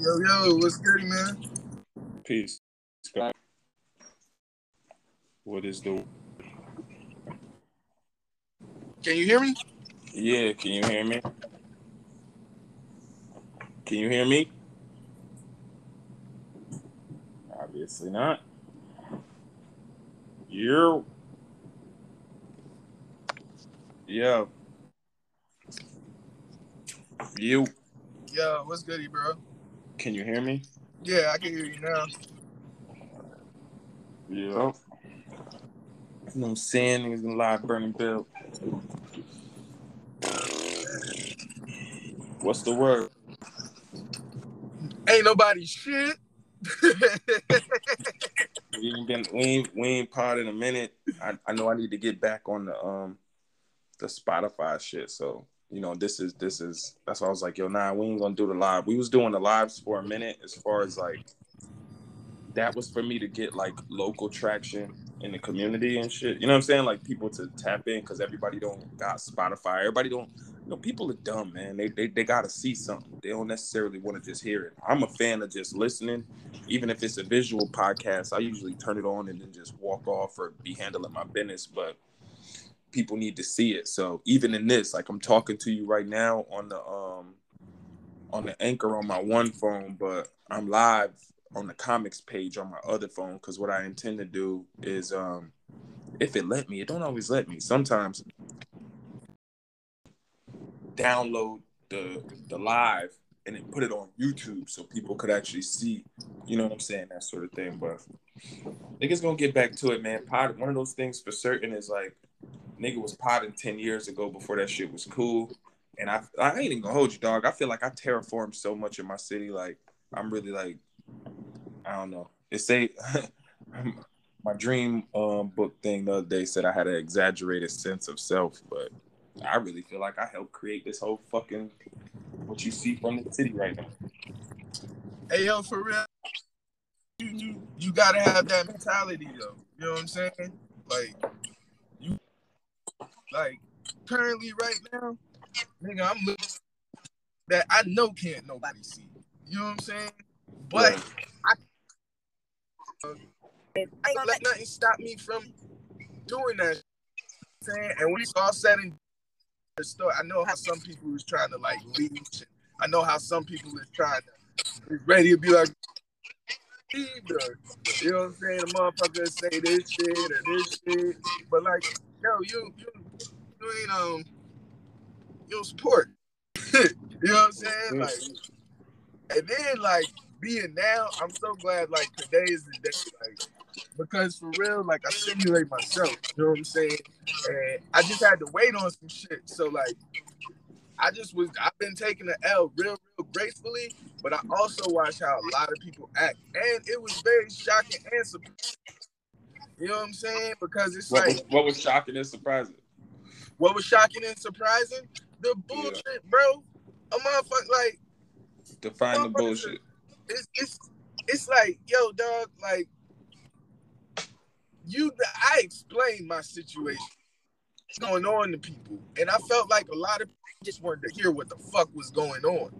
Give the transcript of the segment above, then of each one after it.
Yo, yo, what's good, man? Peace. What is the? Can you hear me? Yeah, can you hear me? Can you hear me? Obviously not. You're. Yeah. You. Yo, what's goody, bro? Can you hear me? Yeah, I can hear you now. Yeah. You know what I'm saying? Niggas gonna lie, burning bill. What's the word? Ain't nobody shit. we ain't been we ain't, we ain't pod in a minute. I, I know I need to get back on the um the Spotify shit. So you know this is this is that's why I was like, yo, nah, we ain't gonna do the live. We was doing the lives for a minute as far as like that was for me to get like local traction in the community and shit. You know what I'm saying? Like people to tap in because everybody don't got Spotify. Everybody don't. You know, people are dumb, man. They they, they got to see something. They don't necessarily want to just hear it. I'm a fan of just listening, even if it's a visual podcast. I usually turn it on and then just walk off or be handling my business. But people need to see it. So even in this, like I'm talking to you right now on the um on the anchor on my one phone, but I'm live on the comics page on my other phone because what I intend to do is um if it let me, it don't always let me. Sometimes download the the live and then put it on YouTube so people could actually see, you know what I'm saying, that sort of thing. But niggas gonna get back to it, man. Pod one of those things for certain is like nigga was potting 10 years ago before that shit was cool. And I I ain't even gonna hold you, dog. I feel like I terraformed so much in my city. Like I'm really like I don't know. It say my dream um, book thing the other day said I had an exaggerated sense of self, but I really feel like I helped create this whole fucking what you see from the city right now. Hey yo, for real, you you, you gotta have that mentality though. You know what I'm saying? Like like currently right now, nigga, I'm looking that I know can't nobody see. You know what I'm saying? But yeah. I I ain't let nothing stop me from doing that. Saying, and when it's all said and done, I know how some people is trying to like leech. I know how some people is trying to is ready to be like, you know what I'm saying? The motherfucker say this shit or this shit, but like, yo, you you you ain't um you don't support. you know what I'm saying? Like, and then like being now, I'm so glad like today is the day, like because for real, like I simulate myself, you know what I'm saying? And I just had to wait on some shit. So like I just was I've been taking the L real, real gracefully, but I also watch how a lot of people act. And it was very shocking and surprising. You know what I'm saying? Because it's what like was, what was shocking and surprising? What was shocking and surprising? The bullshit, yeah. bro. A motherfucker like define the bullshit it's it's it's like, yo, dog, like you I explained my situation what's going on to people. And I felt like a lot of people just wanted to hear what the fuck was going on.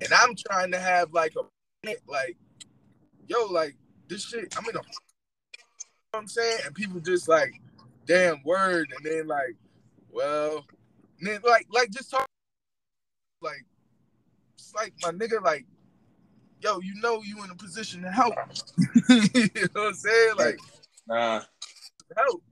And I'm trying to have like a like, yo, like this shit, I'm in a you know what I'm saying? And people just like, damn word, and then like, well, then like like just talk like it's like my nigga, like yo, you know you in a position to help. you know what I'm saying? Like, nah, help.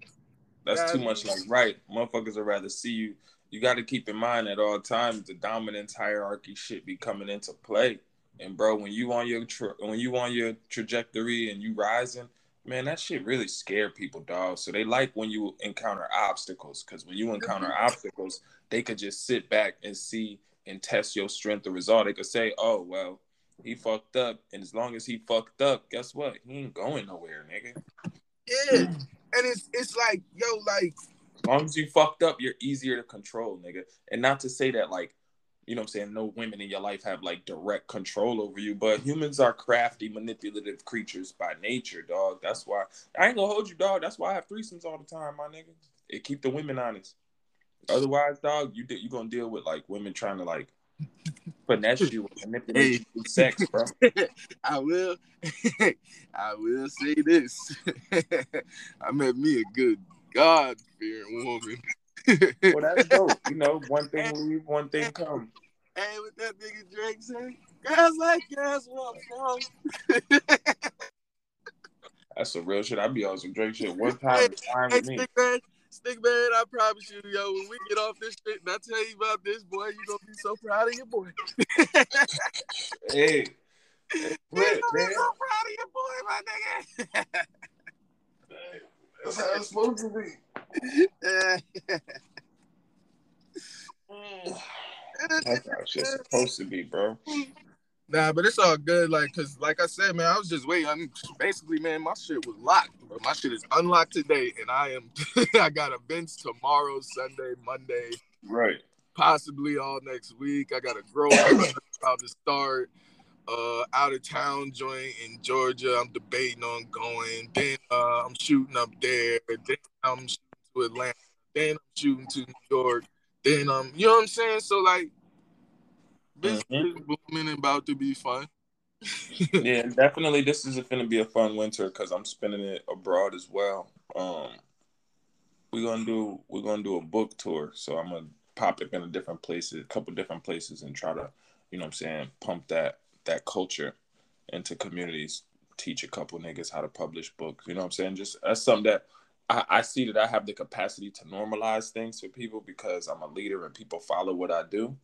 That's too much like right. Motherfuckers would rather see you. You got to keep in mind at all times the dominance hierarchy shit be coming into play. And bro, when you on your tra- when you on your trajectory and you rising, man, that shit really scare people, dog. So they like when you encounter obstacles, because when you encounter mm-hmm. obstacles, they could just sit back and see and test your strength or result. They could say, "Oh well, he fucked up, and as long as he fucked up, guess what? He ain't going nowhere, nigga. Yeah, and it's it's like yo, like as long as you fucked up, you're easier to control, nigga. And not to say that like, you know, what I'm saying no women in your life have like direct control over you, but humans are crafty, manipulative creatures by nature, dog. That's why I ain't gonna hold you, dog. That's why I have threesomes all the time, my nigga. It keep the women honest. Otherwise, dog, you you gonna deal with like women trying to like finesse you manipulate you through sex, bro. I will. I will say this. I met me a good God fearing woman. Well, that's dope. You know, one thing leave, one thing come. Hey, what that nigga Drake say? Girls like girls want from. That's some real shit. I be on some Drake shit one time. With me. Stick man, stick man, I promise you, yo, when we get off this shit and I tell you about this, boy, you gonna be so proud of your boy. hey. Hey, man. so proud of your boy, my nigga. That's how it's supposed to be. That's how shit's supposed to be, bro. Nah, but it's all good. Like, cause like I said, man, I was just waiting. I mean, basically, man, my shit was locked, but my shit is unlocked today, and I am. I got events tomorrow, Sunday, Monday, right? Possibly all next week. I got a grow about to start. Uh, out of town joint in Georgia. I'm debating on going. Then uh, I'm shooting up there. Then I'm shooting to Atlanta. Then I'm shooting to New York. Then um, you know what I'm saying? So like Business mm-hmm. is booming and about to be fun. yeah, definitely. This is going to be a fun winter because I'm spending it abroad as well. Um, we're gonna do we're gonna do a book tour, so I'm gonna pop up in a different places, a couple different places, and try to, you know, what I'm saying, pump that that culture into communities. Teach a couple niggas how to publish books. You know what I'm saying? Just that's something that I, I see that I have the capacity to normalize things for people because I'm a leader and people follow what I do.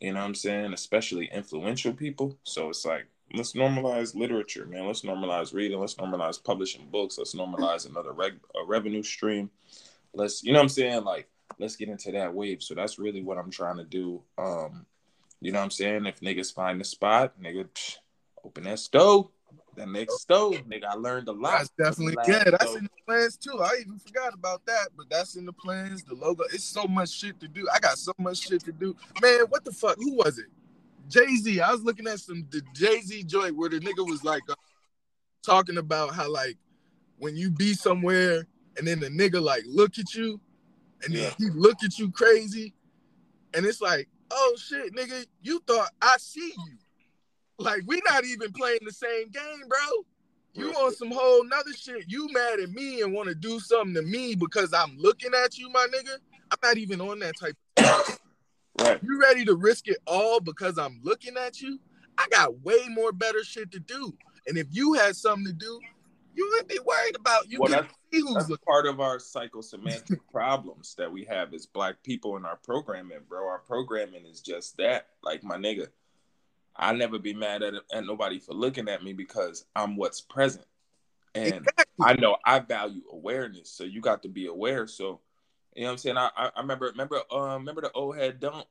You know what I'm saying? Especially influential people. So it's like, let's normalize literature, man. Let's normalize reading. Let's normalize publishing books. Let's normalize another reg- revenue stream. Let's, you know what I'm saying? Like, let's get into that wave. So that's really what I'm trying to do. Um, you know what I'm saying? If niggas find the spot, nigga, psh, open that stove. That next stove, nigga, I learned a lot. That's definitely yeah. That's stove. in the plans too. I even forgot about that, but that's in the plans. The logo. It's so much shit to do. I got so much shit to do. Man, what the fuck? Who was it? Jay Z. I was looking at some the Jay Z joint where the nigga was like uh, talking about how like when you be somewhere and then the nigga like look at you and then yeah. he look at you crazy and it's like oh shit nigga you thought I see you like we not even playing the same game, bro. You on some whole nother shit. You mad at me and want to do something to me because I'm looking at you, my nigga. I'm not even on that type of Right. You ready to risk it all because I'm looking at you? I got way more better shit to do. And if you had something to do, you wouldn't be worried about you. Well, that's, that's part of our psychosemantic problems that we have as black people in our programming, bro. Our programming is just that. Like my nigga, I never be mad at at nobody for looking at me because I'm what's present, and exactly. I know I value awareness. So you got to be aware. So you know what I'm saying. I I, remember remember um remember the old head dump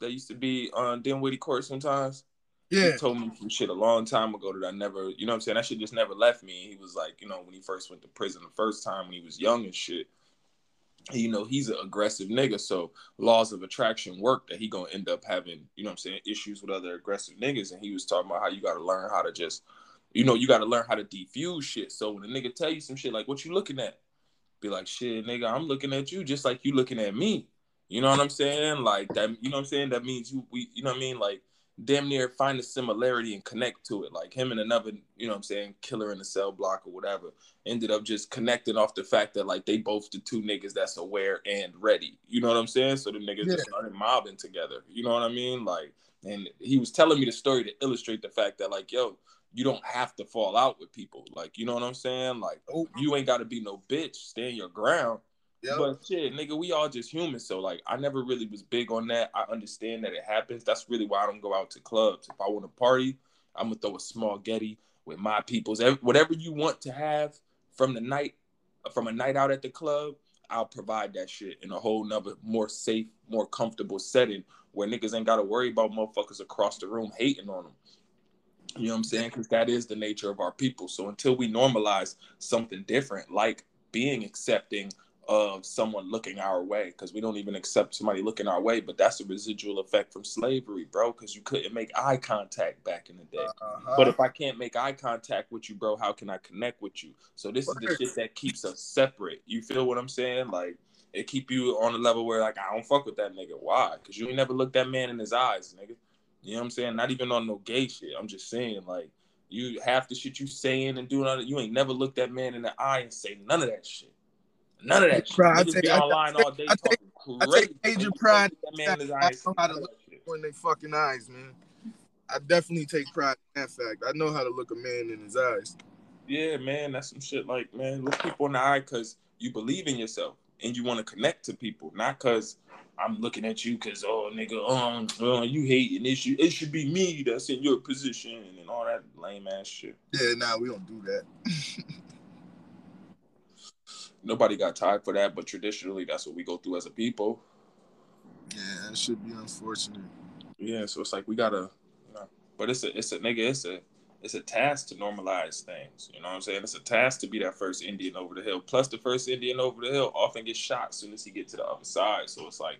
that used to be on Dinwiddie Court sometimes. Yeah. He told me some shit a long time ago that I never, you know what I'm saying? That shit just never left me. He was like, you know, when he first went to prison the first time when he was young and shit, you know he's an aggressive nigga. So laws of attraction work that he gonna end up having you know i'm saying issues with other aggressive niggas. And he was talking about how you gotta learn how to just you know you gotta learn how to defuse shit. So when a nigga tell you some shit like what you looking at? Be like shit nigga i'm looking at you just like you looking at me. You know what i'm saying? Like that you know what i'm saying? That means you we you know what i mean? Like damn near find a similarity and connect to it. Like him and another, you know what I'm saying, killer in the cell block or whatever, ended up just connecting off the fact that like they both the two niggas that's aware and ready. You know what I'm saying? So the niggas yeah. just started mobbing together. You know what I mean? Like, and he was telling me the story to illustrate the fact that like, yo, you don't have to fall out with people. Like, you know what I'm saying? Like, oh. you ain't gotta be no bitch. Stand your ground. Yep. But shit, nigga, we all just human. So like, I never really was big on that. I understand that it happens. That's really why I don't go out to clubs. If I want to party, I'm gonna throw a small getty with my peoples. Whatever you want to have from the night, from a night out at the club, I'll provide that shit in a whole nother, more safe, more comfortable setting where niggas ain't gotta worry about motherfuckers across the room hating on them. You know what I'm saying? Because that is the nature of our people. So until we normalize something different, like being accepting of someone looking our way because we don't even accept somebody looking our way but that's a residual effect from slavery bro because you couldn't make eye contact back in the day uh-huh. but if i can't make eye contact with you bro how can i connect with you so this is the shit that keeps us separate you feel what i'm saying like it keep you on a level where like i don't fuck with that nigga why because you ain't never looked that man in his eyes nigga You know what I'm saying? Not even on no gay shit. I'm just saying, like, you half the shit you saying and doing, all you ain't never looked that man in the eye and say none of that shit. None of that I take- be I take- all day I take- I take major pride that man in I eye and say know how to look in their fucking eyes, man. I definitely take pride in that fact. I know how to look a man in his eyes. Yeah, man, that's some shit. Like, man, look people in the eye because you believe in yourself and you want to connect to people, not because I'm looking at you because oh nigga, um, uh, you hate and it should it should be me that's in your position and all that lame ass shit. Yeah, nah, we don't do that. Nobody got time for that, but traditionally that's what we go through as a people. Yeah, it should be unfortunate. Yeah, so it's like we gotta, you know, but it's a it's a nigga, it's a it's a task to normalize things. You know what I'm saying? It's a task to be that first Indian over the hill. Plus, the first Indian over the hill often gets shot as soon as he get to the other side. So it's like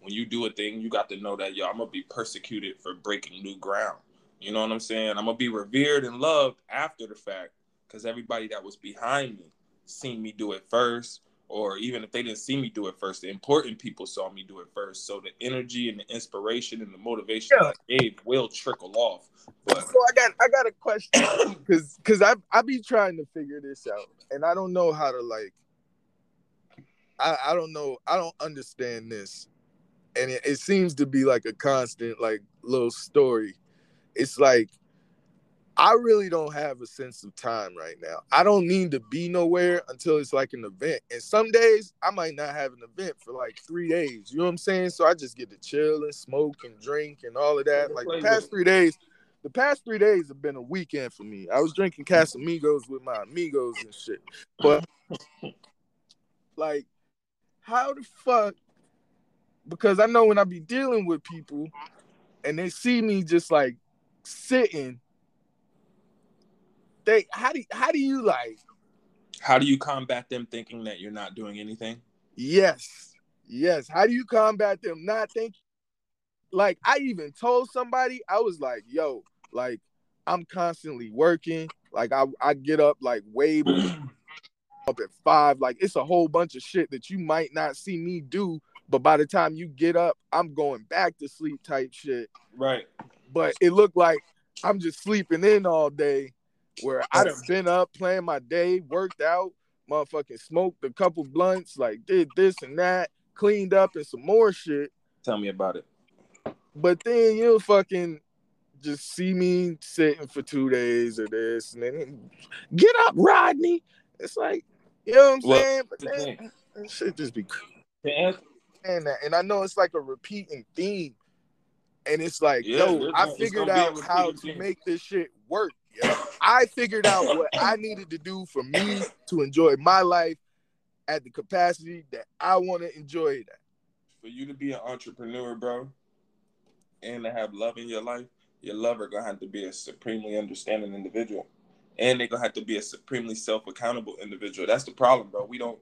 when you do a thing, you got to know that yo, I'm gonna be persecuted for breaking new ground. You know what I'm saying? I'm gonna be revered and loved after the fact because everybody that was behind me seen me do it first. Or even if they didn't see me do it first, the important people saw me do it first. So the energy and the inspiration and the motivation Yeah. I gave will trickle off. But So I got I got a question because because I I be trying to figure this out and I don't know how to like I I don't know I don't understand this and it, it seems to be like a constant like little story. It's like I really don't have a sense of time right now. I don't need to be nowhere until it's like an event. And some days I might not have an event for like three days. You know what I'm saying? So I just get to chill and smoke and drink and all of that. Like the past three days, the past three days have been a weekend for me. I was drinking Casamigos with my amigos and shit. But like, how the fuck? Because I know when I be dealing with people and they see me just like sitting, they how do how do you like? how do you combat them thinking that you're not doing anything? Yes, yes. How do you combat them not thinking? Like I even told somebody, I was like, "Yo, like I'm constantly working. Like I I get up like way up at five. Like it's a whole bunch of shit that you might not see me do, but by the time you get up, I'm going back to sleep type shit. Right. But it looked like I'm just sleeping in all day, where I done been up playing my day, worked out, motherfucking smoked a couple blunts, like did this and that, cleaned up and some more shit. Tell me about it. But then you'll fucking just see me sitting for two days or this, and then get up, Rodney. It's like, you know what I'm Well, saying? But then thing. shit just be To answer, that, and I know it's like a repeating theme, and it's like, Yeah, yo, I figured gonna be a out how to make this shit work. I figured out what I needed to do for me to enjoy my life at the capacity that I want to enjoy it for you to be an entrepreneur, bro, and to have love in your life, your lover gonna have to be a supremely understanding individual, and they're gonna have to be a supremely self accountable individual. That's the problem, bro. We don't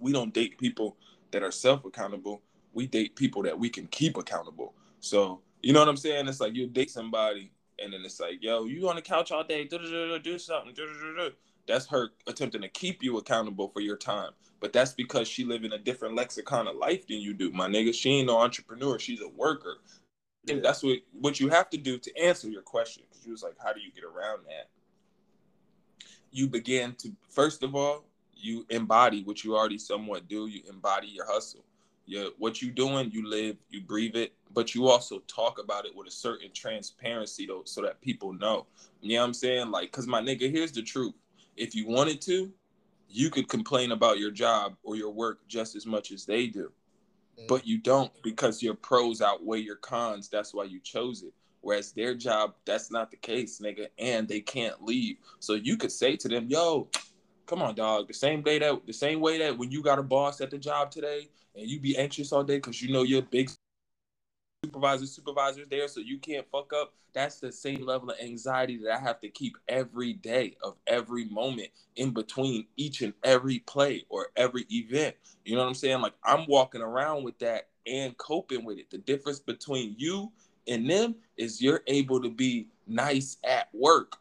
we don't date people that are self accountable. We date people that we can keep accountable. So you know what I'm saying? It's like you date somebody, and then it's like, yo, you on the couch all day, do do something. That's her attempting to keep you accountable for your time. But that's because she live in a different lexicon of life than you do, my nigga. She ain't no entrepreneur. She's a worker. And that's what what you have to do to answer your question. Because you was like, how do you get around that? You begin to first of all, you embody what you already somewhat do. You embody your hustle. Yeah, what you doing, you live, you breathe it, but you also talk about it with a certain transparency though, so that people know. You know what I'm saying? Like, cause my nigga, here's the truth. If you wanted to, you could complain about your job or your work just as much as they do. But you don't because your pros outweigh your cons. That's why you chose it. Whereas their job, that's not the case, nigga, and they can't leave. So you could say to them, "Yo, come on, dog. The same day that, the same way that when you got a boss at the job today, and you be anxious all day because you know your big supervisor, supervisors there, so you can't fuck up. That's the same level of anxiety that I have to keep every day of every moment in between each and every play or every event. You know what I'm saying? Like I'm walking around with that and coping with it. The difference between you and them is you're able to be nice at work.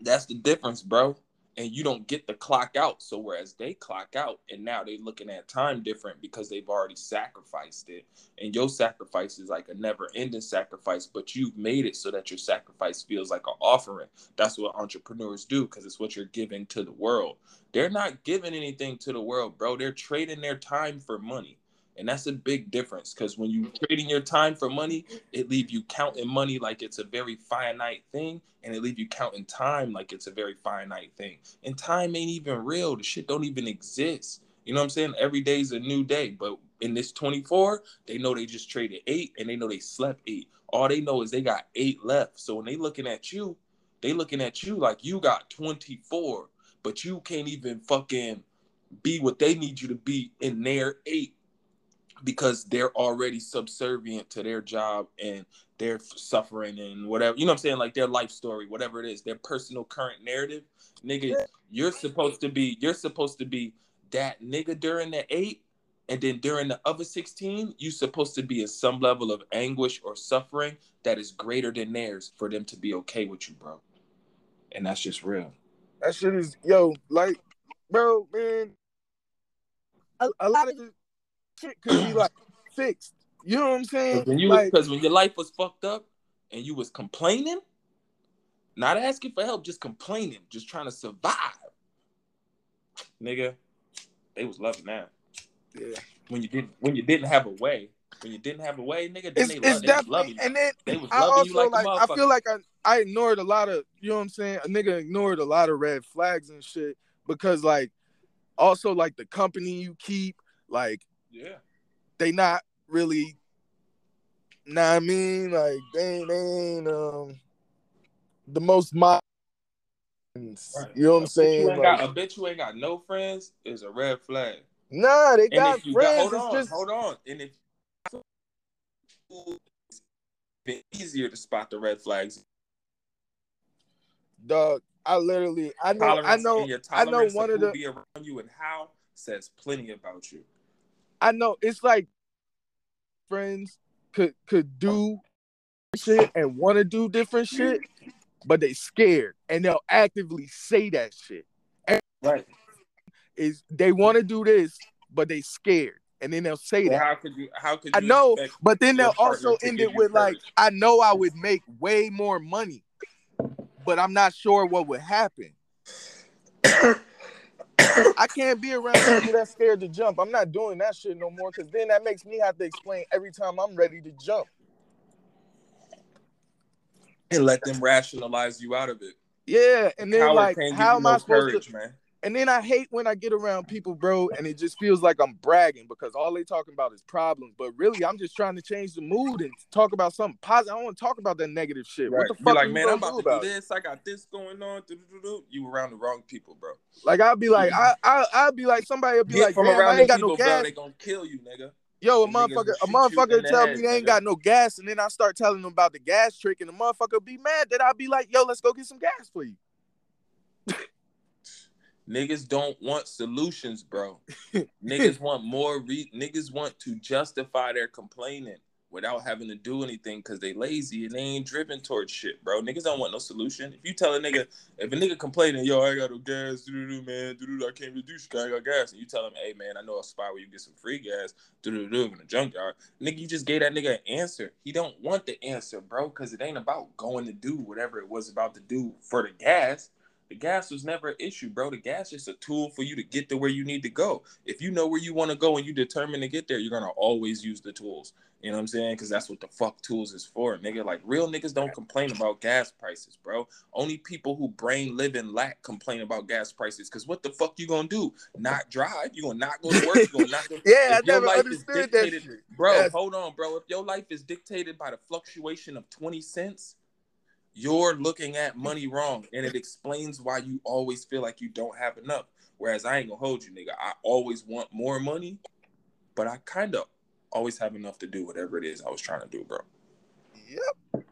That's the difference, bro. And you don't get the clock out. So whereas they clock out and now they're looking at time different because they've already sacrificed it. And your sacrifice is like a never ending sacrifice, but you've made it so that your sacrifice feels like an offering. That's what entrepreneurs do because it's what you're giving to the world. They're not giving anything to the world, bro. They're trading their time for money. And that's a big difference because when you trading your time for money, it leave you counting money like it's a very finite thing, and it leave you counting time like it's a very finite thing. And time ain't even real. The shit don't even exist. You know what I'm saying? Every day is a new day. But in this 24, they know they just traded eight and they know they slept eight. All they know is they got eight left. So when they looking at you, they looking at you like you got 24, but you can't even fucking be what they need you to be in their eight because they're already subservient to their job and their suffering and whatever. You know what I'm saying? Like their life story, whatever it is, their personal current narrative. Nigga, you're supposed to be you're supposed to be that nigga during the 8 and then during the other 16, you're supposed to be in some level of anguish or suffering that is greater than theirs for them to be okay with you, bro. And that's just real. That shit is yo, like, bro, man. A, a lot of shit could be like fixed. You know what I'm saying? When you like, because when your life was fucked up and you was complaining, not asking for help, just complaining, just trying to survive. Nigga, they was loving that. Yeah. When you didn't when you didn't have a way. When you didn't have a way, nigga, then it's, they, it's love, they was loving you. and then They was I loving you like, like I feel like I, I ignored a lot of you know what I'm saying? A nigga ignored a lot of red flags and shit because like also like the company you keep, like Yeah. they not really nah I mean like they, they ain't um the most Right. you know what I'm A bitch you saying? ain't Like, got, a bitch you ain't got no friends is a red flag. nah, they And got you got, friends. hold on, just hold on. And if it's been easier to spot the red flags, dog. I literally I know tolerance I know I know one of the be around you and how says plenty about you. I know it's like friends could could do shit and want to do different shit, but they scared and they'll actively say that shit. Right. Is they want to do this, but they scared, and then they'll say Well, that. how could you? How could you I know, but then they'll also end it with like. I know I would make way more money, but I'm not sure what would happen. I can't be around people that scared to jump. I'm not doing that shit no more because then that makes me have to explain every time I'm ready to jump. and let them rationalize you out of it. Yeah, and then like, how am I supposed courage, to? man. And then I hate when I get around people, bro, and it just feels like I'm bragging because all they talking about is problems. But really, I'm just trying to change the mood and talk about something positive. I don't want to talk about that negative shit. What the fuck like, man, I'm gonna about to do this. I got this going on. Do-do-do-do." You around the wrong people, bro. Like I'll be like, I, I, I'll be like, somebody will be Get like, from around I ain't got people, no bro. gas. They gonna kill you, nigga. Yo, a Them niggas will motherfucker, a motherfucker tell me they ain't got no gas, and then I start telling them about the gas trick, and the motherfucker be mad that I'll be like, yo, let's go get some gas for you. Niggas don't want solutions, bro. niggas want more. Re- niggas want to justify their complaining without having to do anything because they lazy and they ain't driven towards shit, bro. Niggas don't want no solution. If you tell a nigga, if a nigga complaining, yo, I got no gas, doo-doo-doo, man, doo-doo-doo, I can't do I got gas, and you tell him, hey, man, I know a spot where you get some free gas, doo-doo-doo, in the junkyard. Nigga, you just gave that nigga an answer. He don't want the answer, bro, because it ain't about going to do whatever it was about to do for the gas. The gas was never an issue, bro. The gas is a tool for you to get to where you need to go. If you know where you want to go and you determined to get there, you're gonna always use the tools. You know what I'm saying? Because that's what the fuck tools is for, nigga. Like real niggas don't complain about gas prices, bro. Only people who brain live and lack complain about gas prices. Because what the fuck you gonna do? Not drive? You gonna not go to work? You gonna not go? Yeah, I If your never life is understood that shit. Bro, Yes. hold on, bro. If your life is dictated by the fluctuation of 20 cents, you're looking at money wrong. And it explains why you always feel like you don't have enough. Whereas I ain't gonna hold you, nigga. I always want more money, but I kind of always have enough to do whatever it is I was trying to do, bro. Yep.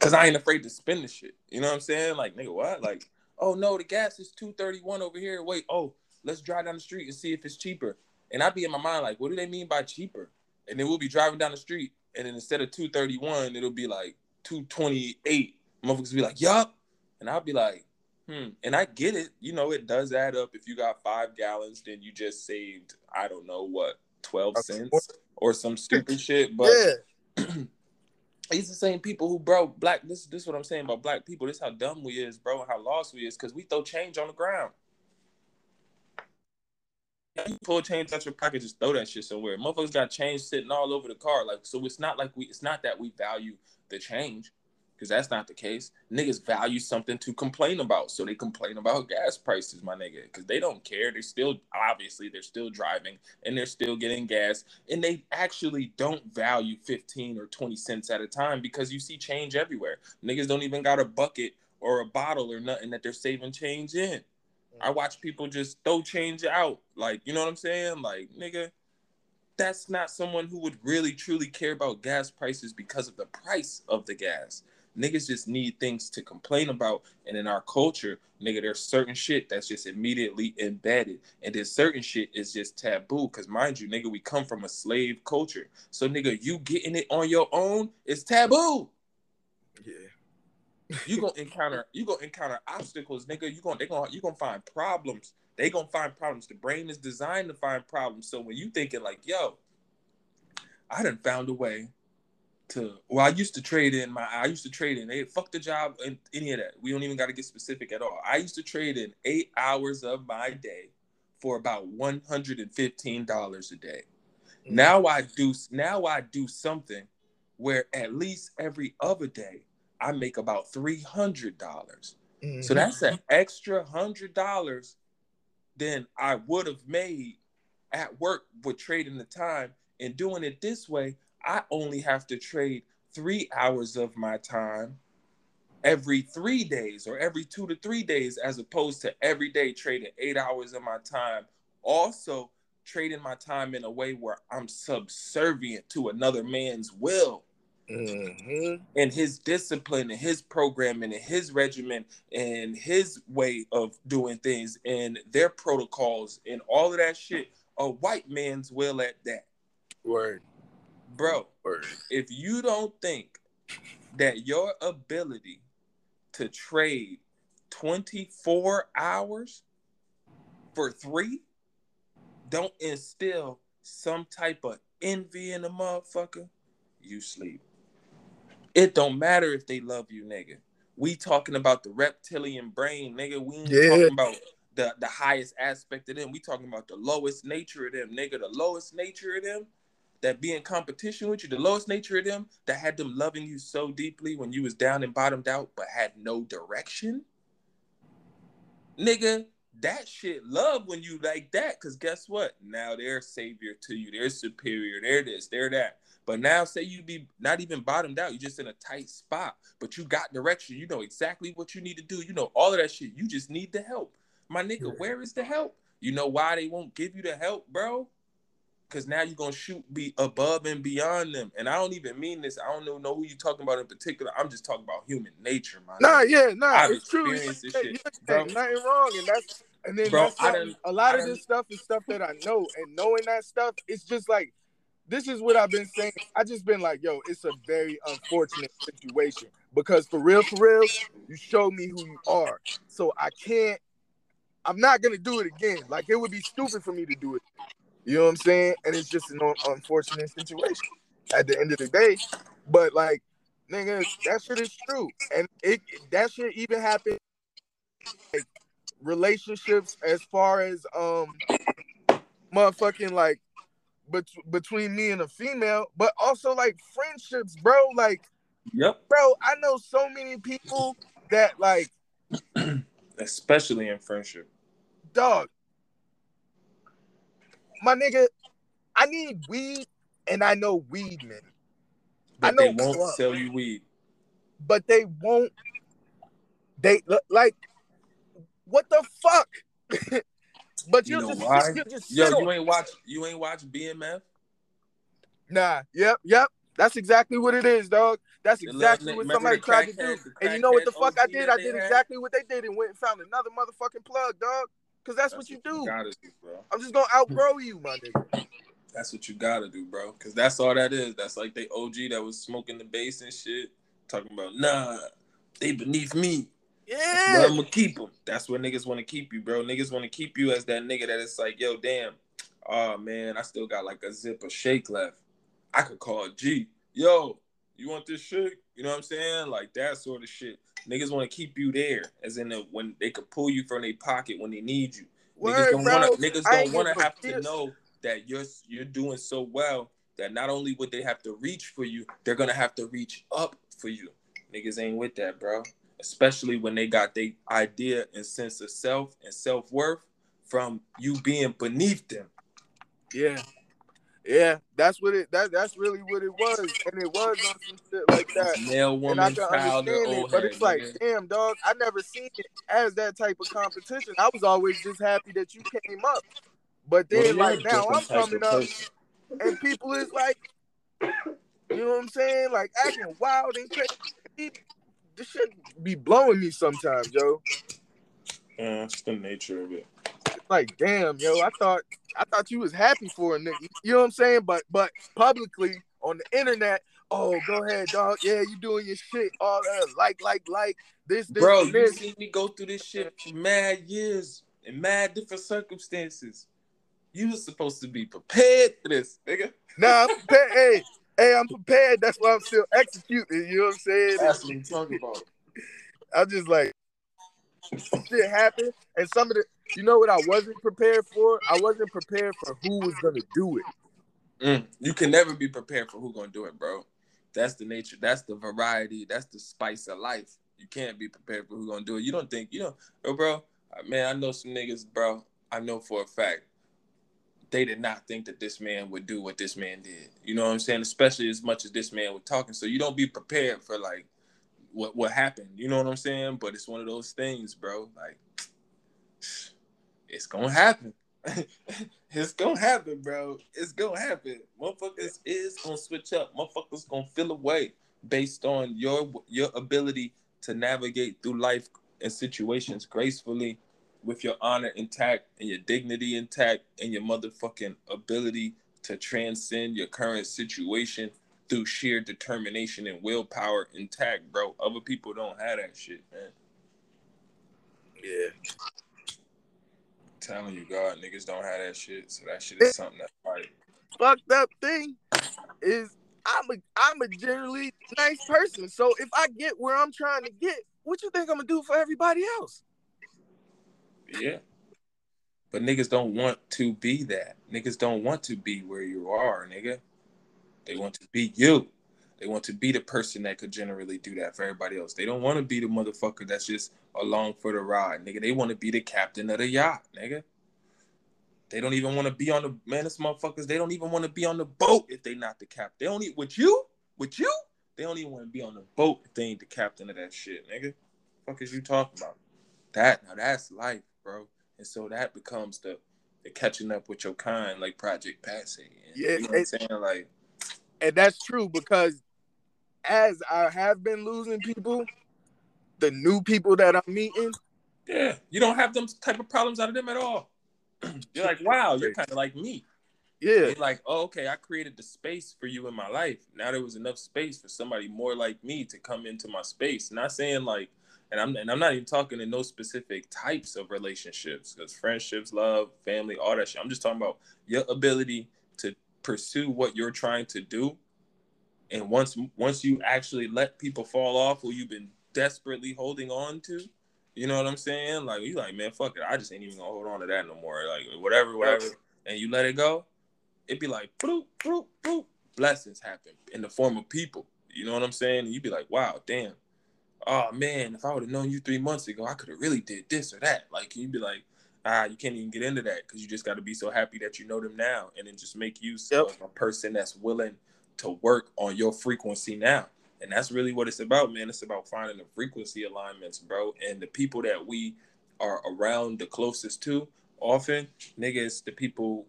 Cause I ain't afraid to spend the shit. You know what I'm saying? Like, nigga, what? Like, oh no, the gas is 231 over here. Wait, oh, let's drive down the street and see if it's cheaper. And I'd be in my mind like, what do they mean by cheaper? And then we'll be driving down the street, and then instead of 231, it'll be like 228. Motherfuckers be like, yup. And I'll be like, hmm. And I get it. You know, it does add up. If you got five gallons, then you just saved, I don't know what, 12 cents or some stupid shit. But yeah. It's the same people who, bro, black. This, this is what I'm saying about black people. This is how dumb we is, bro, and how lost we is, because we throw change on the ground. You pull change out your pocket, just throw that shit somewhere. Motherfuckers got change sitting all over the car, like so. It's not like we. It's not that we value the change because that's not the case. Niggas value something to complain about, so they complain about gas prices, my nigga, because they don't care. They're still obviously they're still driving and they're still getting gas, and they actually don't value fifteen or twenty cents at a time because you see change everywhere. Niggas don't even got a bucket or a bottle or nothing that they're saving change in. I mm. watch people just throw change out, like you know what I'm saying, like nigga that's not someone who would really truly care about gas prices because of the price of the gas. Niggas just need things to complain about. And in our culture, nigga, there's certain shit that's just immediately embedded. And then certain shit is just taboo. Cause mind you, nigga, we come from a slave culture. So nigga, you getting it on your own is taboo. Yeah. you gonna encounter you gonna encounter obstacles, nigga. You gonna they gonna you gonna find problems. They gonna find problems. The brain is designed to find problems. So when you thinking like, yo, I done found a way to well, I used to trade in my I used to trade in hey, fuck the job and any of that. We don't even got to get specific at all. I used to trade in eight hours of my day for about one hundred and fifteen dollars a day. Mm-hmm. Now I do now I do something where at least every other day I make about three hundred dollars. Mm-hmm. So that's an extra hundred dollars than I would have made at work with trading the time and doing it this way I only have to trade three hours of my time every three days or every two to three days, as opposed to every day trading eight hours of my time. Also, trading my time in a way where I'm subservient to another man's will. Mm-hmm. And his discipline and his programming and his regimen and his way of doing things and their protocols and all of that shit, a white man's will at that. Word bro, if you don't think that your ability to trade 24 hours for three don't instill some type of envy in a motherfucker, you sleep. It don't matter if they love you, nigga. We talking about the reptilian brain, nigga. We ain't yeah. talking about the, the highest aspect of them. We talking about the lowest nature of them, nigga. The lowest nature of them that be in competition with you, the lowest nature of them, that had them loving you so deeply when you was down and bottomed out, but had no direction. Nigga, that shit love when you like that. Cause guess what? Now they're savior to you. They're superior. They're this, they're that. But now say you be not even bottomed out, you're just in a tight spot, but you got direction. You know exactly what you need to do. You know all of that shit. You just need the help. My nigga, where is the help? You know why they won't give you the help, bro? Because now you're gonna shoot be above and beyond them. And I don't even mean this. I don't know who you're talking about in particular. I'm just talking about human nature, man. Nah, yeah, nah, I've it's true. This shit, bro. Nothing wrong, and that's and then bro, that's a lot of this stuff is stuff that I know, and knowing that stuff, it's just like this is what I've been saying. I just been like, yo, it's a very unfortunate situation because for real, for real, you show me who you are, so I can't. I'm not gonna do it again. Like it would be stupid for me to do it. You know what I'm saying? And it's just an unfortunate situation at the end of the day. But like, nigga, that shit is true, and it that shit even happen like relationships as far as um motherfucking like bet- between me and a female, but also like friendships, bro. Like, yep, bro. I know so many people that like, especially in friendship, dog my nigga, I need weed, and I know weed men. But I know they won't club, sell you weed. But they won't. They like, what the fuck? but you, just, why? You just Yo, you ain't watch. You ain't watch BMF. Nah. Yep. Yep. That's exactly what it is, dog. That's exactly what somebody tried to do. And you know what the fuck I did? I did exactly what they did and went and found another motherfucking plug, dog. Cause that's, that's what you what do. You gotta do, bro. I'm just gonna outgrow you, my nigga. That's what you gotta do, bro. Cause that's all that is. That's like the OG that was smoking the bass and shit, talking about nah, they beneath me. Yeah, I'm gonna keep them. That's where niggas want to keep you, bro. Niggas want to keep you as that nigga that it's like, yo, damn, oh man, I still got like a zip of shake left. I could call G, yo, you want this shit? You know what I'm saying? Like that sort of shit. Niggas want to keep you there, as in the, when they could pull you from their pocket when they need you. Word, niggas don't want to. Niggas don't want to have to know that you're you're doing so well that not only would they have to reach for you, they're gonna have to reach up for you. Niggas ain't with that, bro. Especially when they got their idea and sense of self and self worth from you being beneath them. Yeah. Yeah, that's what it. That that's really what it was, and it was on some shit like that. Male, woman, and I can child, understand it, but it's like, nigga. damn, dog. I never seen it as that type of competition. I was always just happy that you came up, but then well, like now I'm coming up, and people is like, you know what I'm saying, like acting wild and crazy. This shit be blowing me sometimes, yo. Yeah, it's the nature of it. Like, damn, yo, I thought I thought you was happy for a nigga. You know what I'm saying? But but publicly on the internet, oh, go ahead, dog. Yeah, you doing your shit. All that, like, like, like this, this, bro. This. You see me go through this shit for mad years in mad different circumstances. You was supposed to be prepared for this, nigga. Nah, I'm prepared. hey, hey, I'm prepared. That's why I'm still executing. You know what I'm saying? That's what I'm talking about. I'm just like shit happened, and some of the you know what I wasn't prepared for? I wasn't prepared for who was gonna do it. Mm, you can never be prepared for who gonna do it, bro. That's the nature. That's the variety. That's the spice of life. You can't be prepared for who gonna do it. You don't think you know, oh, bro. Man, I know some niggas, bro. I know for a fact they did not think that this man would do what this man did. You know what I'm saying? Especially as much as this man was talking. So you don't be prepared for like what what happened. You know what I'm saying? But it's one of those things, bro. Like it's gonna happen. it's gonna happen, bro. It's gonna happen. Motherfuckers is gonna switch up. Motherfuckers gonna feel away based on your your ability to navigate through life and situations gracefully with your honor intact and your dignity intact and your motherfucking ability to transcend your current situation through sheer determination and willpower intact, bro. Other people don't have that shit, man. Yeah telling you, God, niggas don't have that shit. So that shit is something that's like fucked up thing is I'm a I'm a generally nice person. So if I get where I'm trying to get, what you think I'm gonna do for everybody else? Yeah. But niggas don't want to be that. Niggas don't want to be where you are, nigga. They want to be you. They want to be the person that could generally do that for everybody else. They don't want to be the motherfucker that's just along for the ride, nigga. They want to be the captain of the yacht, nigga. They don't even want to be on the man. This motherfuckers. They don't even want to be on the boat if they not the captain. They don't even with you, with you. They don't even want to be on the boat if they ain't the captain of that shit, nigga. Fuck is you talking about? That now that's life, bro. And so that becomes the the catching up with your kind, like Project Pat said. Yeah, you know what I'm saying? Like, and that's true because as I have been losing people, the new people that I'm meeting. Yeah, you don't have them type of problems out of them at all. you're like, wow, you're kind of like me. Yeah. You're like, oh, okay, I created the space for you in my life. Now there was enough space for somebody more like me to come into my space. Not saying like, and I'm and I'm not even talking in no specific types of relationships, because friendships, love, family, all that shit. I'm just talking about your ability to pursue what you're trying to do. And once once you actually let people fall off who you've been desperately holding on to. You know what I'm saying? Like you like, man, fuck it. I just ain't even gonna hold on to that no more. Like whatever, whatever. And you let it go, it'd be like boop, boop, boop. Blessings happen in the form of people. You know what I'm saying? And you'd be like, wow, damn. Oh man, if I would have known you three months ago, I could have really did this or that. Like you'd be like, ah, you can't even get into that because you just got to be so happy that you know them now, and then just make use yep. of a person that's willing to work on your frequency now. And that's really what it's about, man. It's about finding the frequency alignments, bro. And the people that we are around the closest to, often, niggas, the people,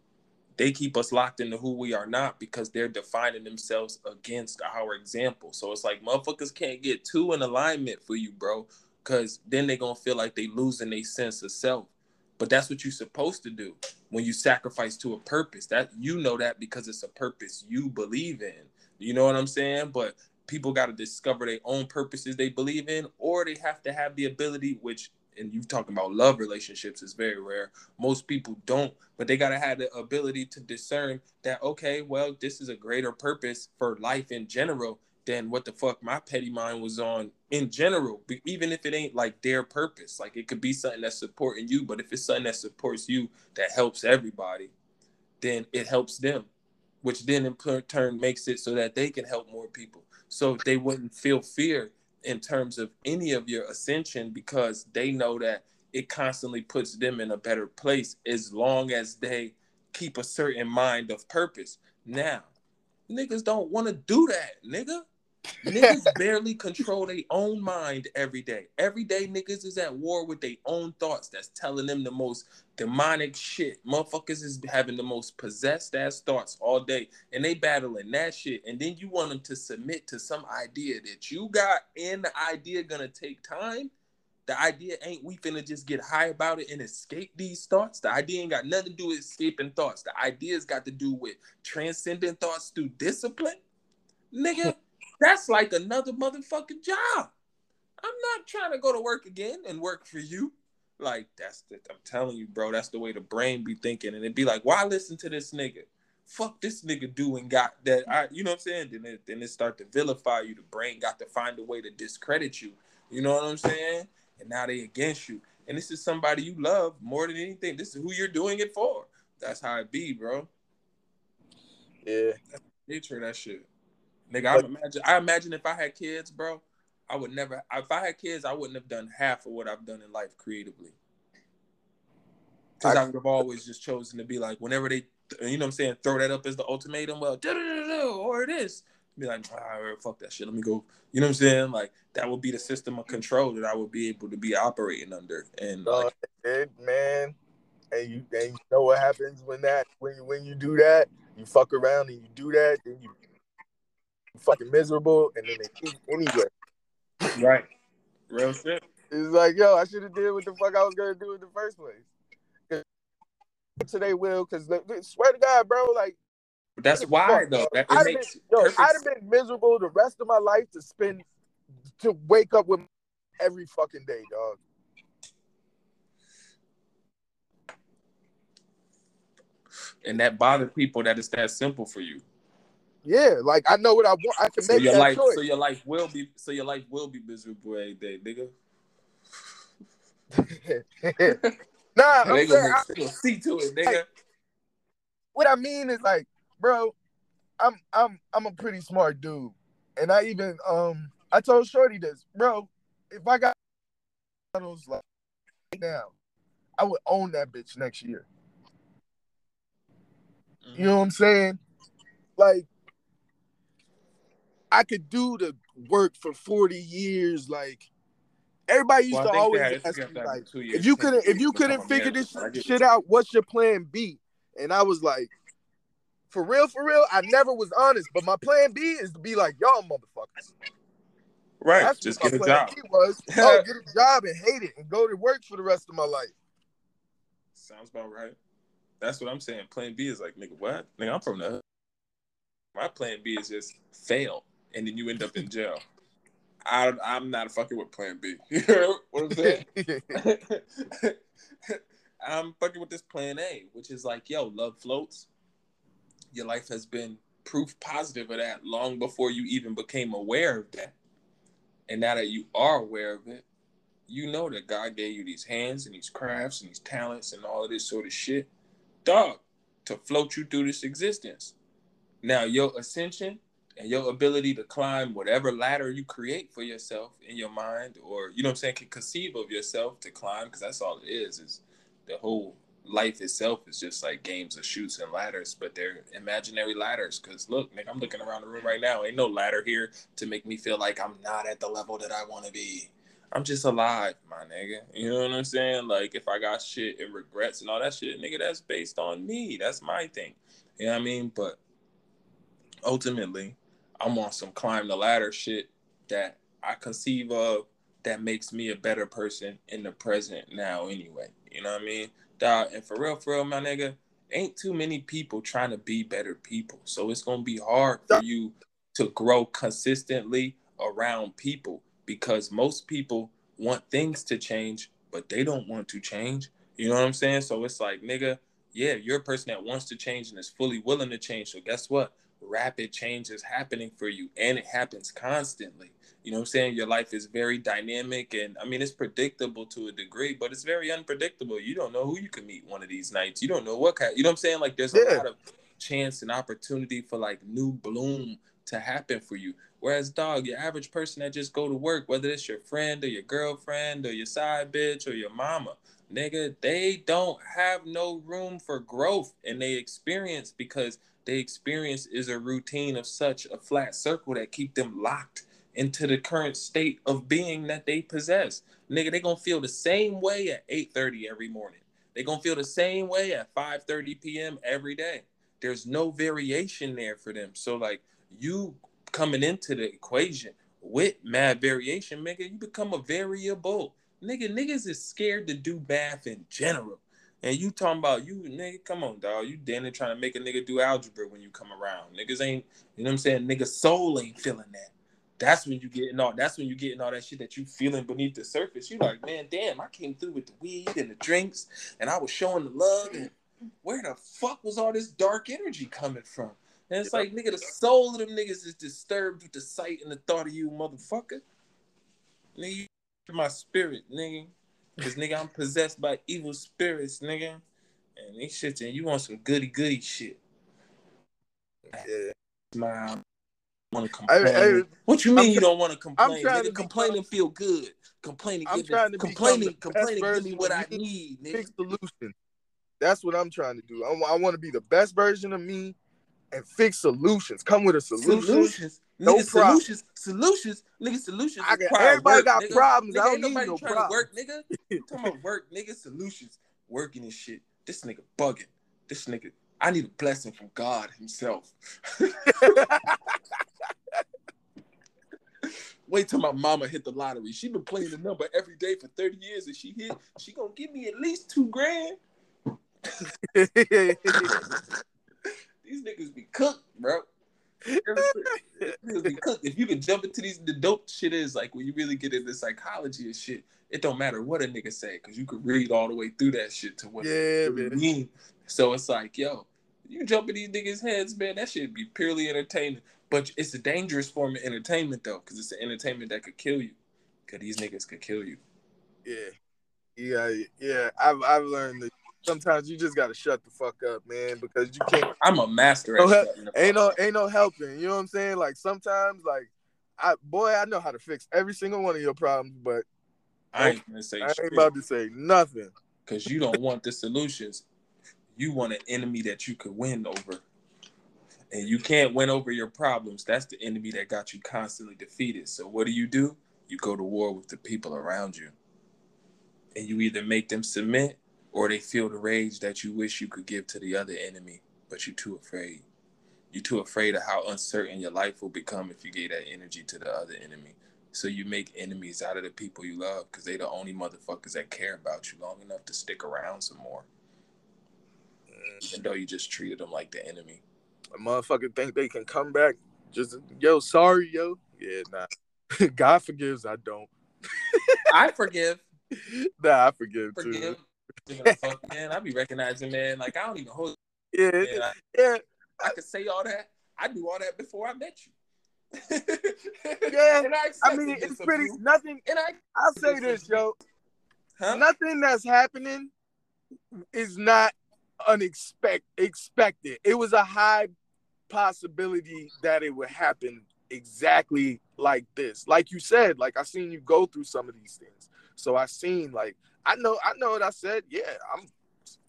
they keep us locked into who we are not because they're defining themselves against our example. So it's like motherfuckers can't get too in alignment for you, bro. Cause then they're gonna feel like they losing their sense of self. But that's what you're supposed to do when you sacrifice to a purpose. That you know that because it's a purpose you believe in. You know what I'm saying? But people got to discover their own purposes they believe in, or they have to have the ability, which and you talking about love relationships is very rare. Most people don't, but they gotta have the ability to discern that okay, well, this is a greater purpose for life in general than what the fuck my petty mind was on in general. Even if it ain't like their purpose, like it could be something that's supporting you, but if it's something that supports you that helps everybody, then it helps them, which then in turn makes it so that they can help more people. So they wouldn't feel fear in terms of any of your ascension because they know that it constantly puts them in a better place as long as they keep a certain mind of purpose. Now, niggas don't want to do that, nigga. Niggas barely control their own mind every day. Every day, niggas is at war with their own thoughts that's telling them the most demonic shit. Motherfuckers is having the most possessed ass thoughts all day, and they battling that shit. And then you want them to submit to some idea that you got, and the idea gonna take time. The idea ain't we finna just get high about it and escape these thoughts. The idea ain't got nothing to do with escaping thoughts. The idea's got to do with transcending thoughts through discipline. Nigga, that's like another motherfucking job. I'm not trying to go to work again and work for you. Like that's the, I'm telling you, bro. That's the way the brain be thinking, and it'd be like, why listen to this nigga? Fuck this nigga doing got that. I, you know what I'm saying? Then it, then it start to vilify you. The brain got to find a way to discredit you. You know what I'm saying? And now they against you. And this is somebody you love more than anything. This is who you're doing it for. That's how it be, bro. Yeah. Nature that shit. Nigga, I imagine I imagine if I had kids, bro, I would never. If I had kids, I wouldn't have done half of what I've done in life creatively. Because I, I, would have always just chosen to be like, whenever they, you know, what I'm saying, throw that up as the ultimatum. Well, or it is. Be like, ah, fuck that shit. Let me go. You know what I'm saying? Like that would be the system of control that I would be able to be operating under. And uh, like, man, and you and you know what happens when that when you when you do that, you fuck around and you do that, then you fucking miserable, and then they keep anyway. Right. Real shit. It's like, yo, I should have did what the fuck I was gonna do in the first place. Today will, because swear to God, bro, like. That's why though. That, I'd, makes been, yo, I'd have been miserable the rest of my life to spend to wake up with every fucking day, dog. And that bothers people that it's that simple for you. Yeah, like I know what I want. I can so make your that life, choice. So your life will be. So your life will be miserable every day, nigga. nah, I'm they gonna, I, see to it, nigga. Like, what I mean is like, bro, I'm I'm I'm a pretty smart dude, and I even um I told Shorty this, bro. If I got like right now, I would own that bitch next year. Mm-hmm. You know what I'm saying? Like I could do the work for 40 years. Like everybody used well, to always ask me, like, if you couldn't if you couldn't figure this shit out, what's your plan B? And I was like, for real, for real, I never was honest. But my plan B is to be like y'all motherfuckers. Right. That's just get a job. B was oh, get a job and hate it and go to work for the rest of my life. Sounds about right. That's what I'm saying. Plan B is like, nigga, what? Nigga, I'm from the. hood. My plan B is just fail and then you end up in jail. I, I'm not fucking with Plan B. You know what I'm saying? I'm fucking with this Plan A, which is like, yo, love floats. Your life has been proof positive of that long before you even became aware of that. And now that you are aware of it, you know that God gave you these hands and these crafts and these talents and all of this sort of shit, dog, to float you through this existence. Now, your ascension and your ability to climb whatever ladder you create for yourself in your mind or you know what i'm saying can conceive of yourself to climb because that's all it is is the whole life itself is just like games of Chutes and Ladders but they're imaginary ladders because look Nick, i'm looking around the room right now ain't no ladder here to make me feel like i'm not at the level that i want to be. I'm just alive my nigga you know what i'm saying? Like if i got shit and regrets and all that shit nigga that's based on me that's my thing you know what i mean? But ultimately I'm on some climb the ladder shit that I conceive of that makes me a better person in the present now anyway. You know what I mean? Dog, and for real, for real, my nigga, ain't too many people trying to be better people. So it's gonna be hard for you to grow consistently around people because most people want things to change, but they don't want to change. You know what I'm saying? So it's like, nigga, yeah, you're a person that wants to change and is fully willing to change. So guess what? Rapid change is happening for you, and it happens constantly. You know what I'm saying? Your life is very dynamic and I mean it's predictable to a degree, but it's very unpredictable. You don't know who you can meet one of these nights. You don't know what kind you know what I'm saying? Like there's a yeah. lot of chance and opportunity for like new bloom to happen for you. Whereas dog, your average person that just go to work, whether it's your friend or your girlfriend or your side bitch or your mama, nigga, they don't have no room for growth and they experience because they experience is a routine of such a flat circle that keep them locked into the current state of being that they possess. Nigga, they gonna feel the same way at 8:30 every morning. They gonna feel the same way at 5:30 p.m. every day. There's no variation there for them. So like you coming into the equation with mad variation, nigga, you become a variable. Nigga, niggas is scared to do math in general. And you talking about you, nigga, come on, dog. You damn trying to make a nigga do algebra when you come around. Niggas ain't, you know what I'm saying? Nigga soul ain't feeling that that's when you getting all that's when you getting all that shit that you feeling beneath the surface. You like, man, damn, I came through with the weed and the drinks and I was showing the love and where the fuck was all this dark energy coming from? And it's like, nigga, the soul of them niggas is disturbed with the sight and the thought of you, motherfucker. Nigga, you my spirit, nigga. Cause nigga, I'm possessed by evil spirits, nigga. And these shits and you want some goody goody shit. Yeah. Smile want to complain. I, I, what you mean I'm, you don't want to complain? Nigga, complain and feel good. Complaining, I'm trying to complaining, complaining, give me what I need. Nigga. solution. That's what I'm trying to do. I, I want to be the best version of me and fix solutions. Come with a solution. Solutions. No nigga, problem. solutions, solutions, nigga, solutions. I got, everybody work, got nigga. problems. Nigga, I don't need no trying problems. To work, nigga. You talking about work, nigga, solutions, working and shit. This nigga bugging. This nigga, I need a blessing from God Himself. Wait till my mama hit the lottery. She been playing the number every day for 30 years and she hit, she gonna give me at least two grand. These niggas be cooked, bro. Niggas be cooked. If you can jump into these the dope shit is like when you really get into psychology and shit, it don't matter what a nigga say, because you can read all the way through that shit to what yeah, it mean. So it's like, yo, you jump in these niggas' heads, man, that should be purely entertaining. But it's a dangerous form of entertainment though, because it's an entertainment that could kill you. Cause these niggas could kill you. Yeah, yeah, yeah. I've I've learned that sometimes you just gotta shut the fuck up, man, because you can't. I'm a master at no, ain't no ain't no helping. You know what I'm saying? Like sometimes, like I boy, I know how to fix every single one of your problems, but I ain't gonna say. I ain't about to say nothing. Cause you don't want the solutions. You want an enemy that you could win over and you can't win over your problems. That's the enemy that got you constantly defeated. So what do you do? You go to war with the people around you. And you either make them submit or they feel the rage that you wish you could give to the other enemy, but you're too afraid. You're too afraid of how uncertain your life will become if you gave that energy to the other enemy. So you make enemies out of the people you love because they're the only motherfuckers that care about you long enough to stick around some more. Even though you just treated them like the enemy. A motherfucker think they can come back. Just yo, sorry, yo. Yeah, nah. God forgives. I don't. I forgive. Nah, I forgive, forgive. too. Fuck, man, I be recognizing, man. Like I don't even hold. Yeah, man, I, yeah. I, I could say all that. I do all that before I met you. yeah, I, I, mean it's pretty you. nothing. And I, I'll say this, yo. Huh? Nothing that's happening is not unexpected. Expected. It was a high possibility that it would happen exactly like this. Like you said, like I seen you go through some of these things. So I seen like I know I know what I said. Yeah, I'm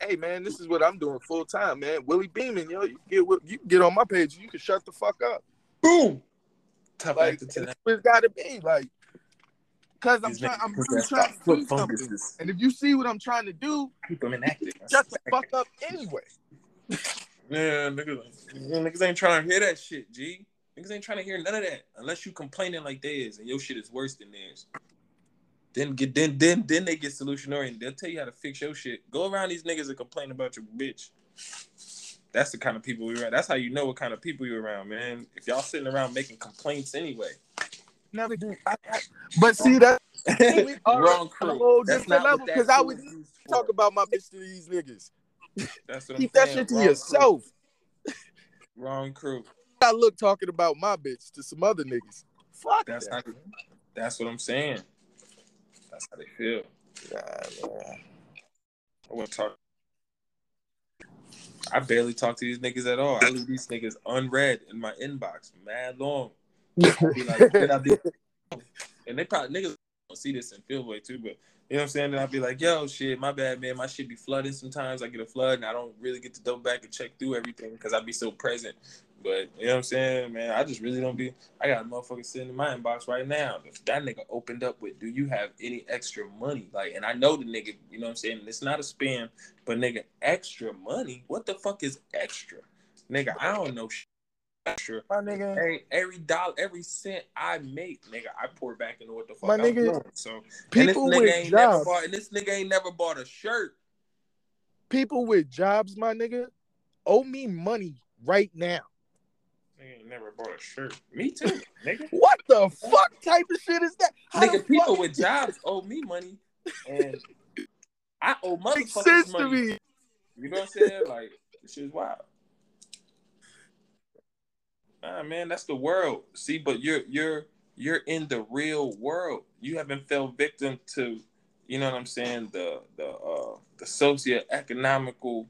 hey man, this is what I'm doing full time, man. Willie Beeman, yo, you get you can get on my page, you can shut the fuck up. Boom. Tough like, it's gotta be like because I'm trying I'm really trying to do something. And if you see what I'm trying to do, keep them inactive. Shut the fuck up anyway. Yeah, niggas, niggas ain't trying to hear that shit, G. Niggas ain't trying to hear none of that unless you complaining like theirs and your shit is worse than theirs. Then get then then then they get solution oriented. They'll tell you how to fix your shit. Go around these niggas and complain about your bitch. That's the kind of people we're around. That's how you know what kind of people you're around, man. If y'all sitting around making complaints anyway. Never do. I, I, but see that we are Wrong on a crew. whole That's different not level because I crew would talk about my bitch to these niggas. That's what Keep I'm that saying. shit to Wrong crew. yourself. Wrong crew. I look talking about my bitch to some other niggas. Fuck That's that. how. That's what I'm saying. That's how they feel. Nah, man. I wouldn't talk. I barely talk to these niggas at all. I leave these niggas unread in my inbox, mad long. Like, be, and they probably niggas don't see this in Fieldway too, but you know what I'm saying. Then I'll be like, yo, shit, my bad, man. My shit be flooding sometimes. I get a flood, and I don't really get to double back and check through everything because I'd be so present. But you know what I'm saying, man. I just really don't be. I got a motherfucker sitting in my inbox right now. If that nigga opened up with, "Do you have any extra money?" Like, and I know the nigga. You know what I'm saying. It's not a spam, but nigga, extra money. What the fuck is extra, nigga? I don't know. Shit. Extra. My nigga. Every, every dollar, every cent I make, nigga, I pour back into what the fuck My I'm nigga, doing. So and this People nigga with ain't never jobs. bought, and this nigga ain't never bought a shirt. People with jobs, my nigga, owe me money right now. Nigga ain't never bought a shirt. Me too, nigga. What the fuck type of shit is that? How nigga, people fuck with jobs owe me money, and I owe makes motherfuckers sense to money. me? You know what I'm saying? Like this shit's wild. Nah, man, that's the world. See, but you're you're you're in the real world. You haven't fell victim to, you know what I'm saying, the the uh the socioeconomical,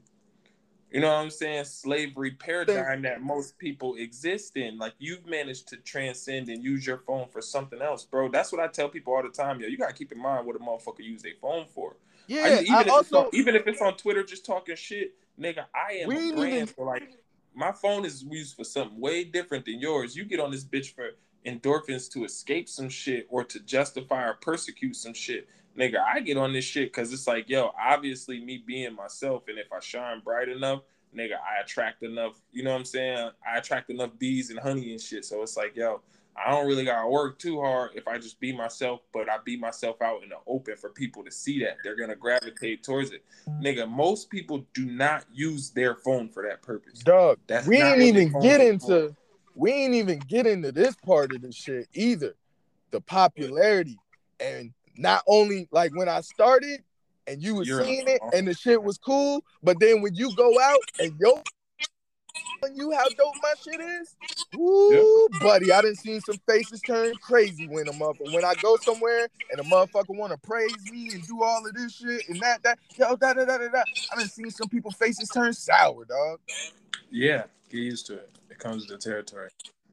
you know what I'm saying, slavery paradigm that most people exist in. Like you've managed to transcend and use your phone for something else, bro. That's what I tell people all the time, yo. You gotta keep in mind what a motherfucker use their phone for. Yeah, I, even I, if it's also on, even if it's on Twitter just talking shit, nigga, I am We a brand even- for like my phone is used for something way different than yours. You get on this bitch for endorphins to escape some shit or to justify or persecute some shit. Nigga, I get on this shit because it's like, yo, obviously me being myself, and if I shine bright enough, nigga, I attract enough, you know what I'm saying? I attract enough bees and honey and shit. So it's like, yo, I don't really gotta work too hard if I just be myself, but I be myself out in the open for people to see that. They're gonna gravitate towards it. Nigga, most people do not use their phone for that purpose. dog. That's we ain't even get into we ain't even get into this part of the shit either. The popularity. And not only like when I started and you was You're- seeing it and the shit was cool, but then when you go out and yo you how dope my shit is, woo, buddy, I done seen some faces turn crazy when a motherfucker when I go somewhere and a motherfucker want to praise me and do all of this shit and that that yo da da da da da. I done seen some people faces turn sour, dog. Yeah, get used to it. It comes to the territory.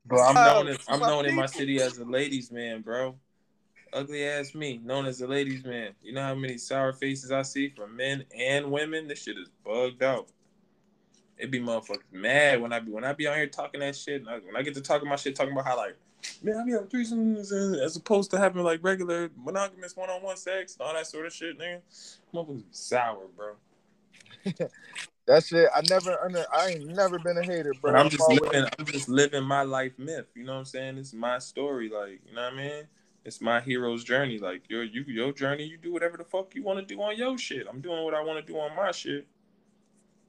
But I'm known as I'm known in my city as a ladies' man, bro. Ugly ass me, known as the ladies' man. You know how many sour faces I see from men and women? This shit is bugged out. It be motherfuckers mad when I be when I be out here talking that shit. and I, when I get to talking my shit, talking about how like, man, I be having threesomes as opposed to having like regular monogamous one on one sex and all that sort of shit, nigga. Motherfuckers be sour, bro. That shit, I never under. I ain't never been a hater, bro. But I'm just living. I'm just living my life myth. You know what I'm saying? It's my story. Like you know what I mean? It's my hero's journey. Like your you your journey. You do whatever the fuck you want to do on your shit. I'm doing what I want to do on my shit.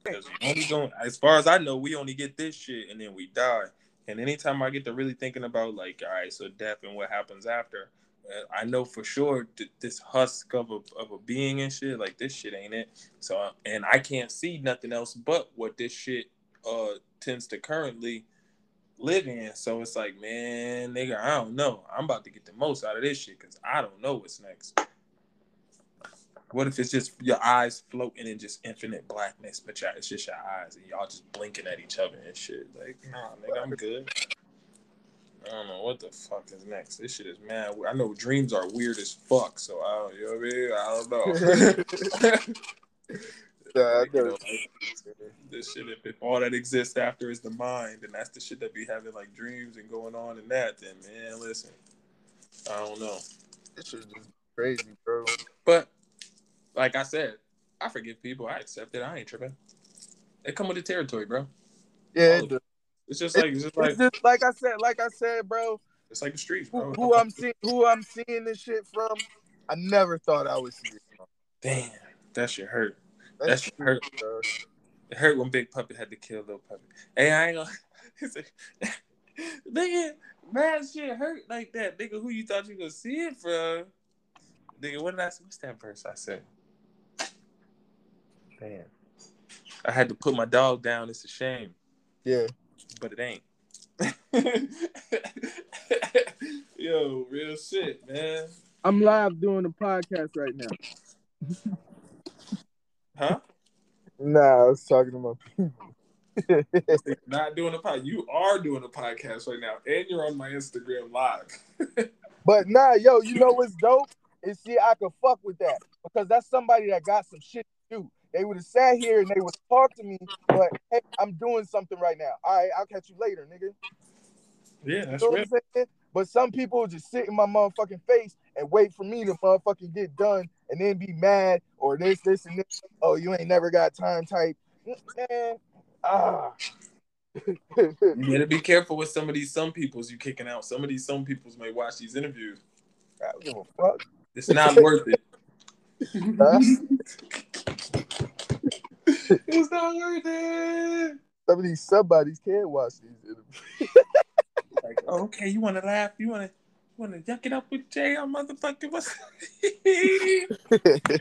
Because only going as far as I know, we only get this shit and then we die. And anytime I get to really thinking about like, all right, so death and what happens after, uh, I know for sure th- this husk of a of a being and shit. Like this shit ain't it. So and I can't see nothing else but what this shit uh tends to currently live in. So it's like, man, nigga, I don't know. I'm about to get the most out of this shit because I don't know what's next. What if it's just your eyes floating in just infinite blackness, but y'all, it's just your eyes and y'all just blinking at each other and shit? Like, nah, nigga, I'm good. I don't know what the fuck is next. This shit is mad. I know dreams are weird as fuck, so I don't, you know what I mean? I don't know. Yeah, Like, you know. know, this shit, if, if all that exists after is the mind, and that's the shit that be having like dreams and going on and that, then man, listen, I don't know. This is just crazy, bro. But like I said, I forgive people. I accept it. I ain't tripping. It come with the territory, bro. Yeah, it. It's just like it's just like it's just like I said, like I said, bro. it's like the streets, Who, bro. who I'm seeing, who I'm seeing this shit from, I never thought I would see it. From. Damn, that shit hurt. That That shit shit hurt. bro. It hurt when Big Puppy had to kill Little Puppy. Hey, I ain't gonna. It's like, nigga, mad shit hurt like that. Nigga, who you thought you gonna see it from? Nigga, what did I say? What's that verse I said? Damn. I had to put my dog down. It's a shame. Yeah. But it ain't. Yo, real shit, man. I'm live doing the podcast right now. Huh? Nah, I was talking to my people. Not doing a pod. You are doing a podcast right now, and you're on my Instagram live. But nah, yo, you know what's dope? Is see, I could fuck with that because that's somebody that got some shit to do. They would have sat here and they would talk to me, but hey, I'm doing something right now. All right, I'll catch you later, nigga. yeah, that's You know what. I'm saying? But some people just sit in my motherfucking face and wait for me to motherfucking get done and then be mad or this, this, and this. Oh, you ain't never got time type. Man, ah. You gotta be careful with some of these some peoples you kicking out. Some of these some peoples may watch these interviews. I don't give a fuck. It's not worth it. It's not worth it. Some of these somebodies can't watch these interviews. Like, okay, you want to laugh? You want to, you want to yuck it up with Jay? I'm motherfucking what's?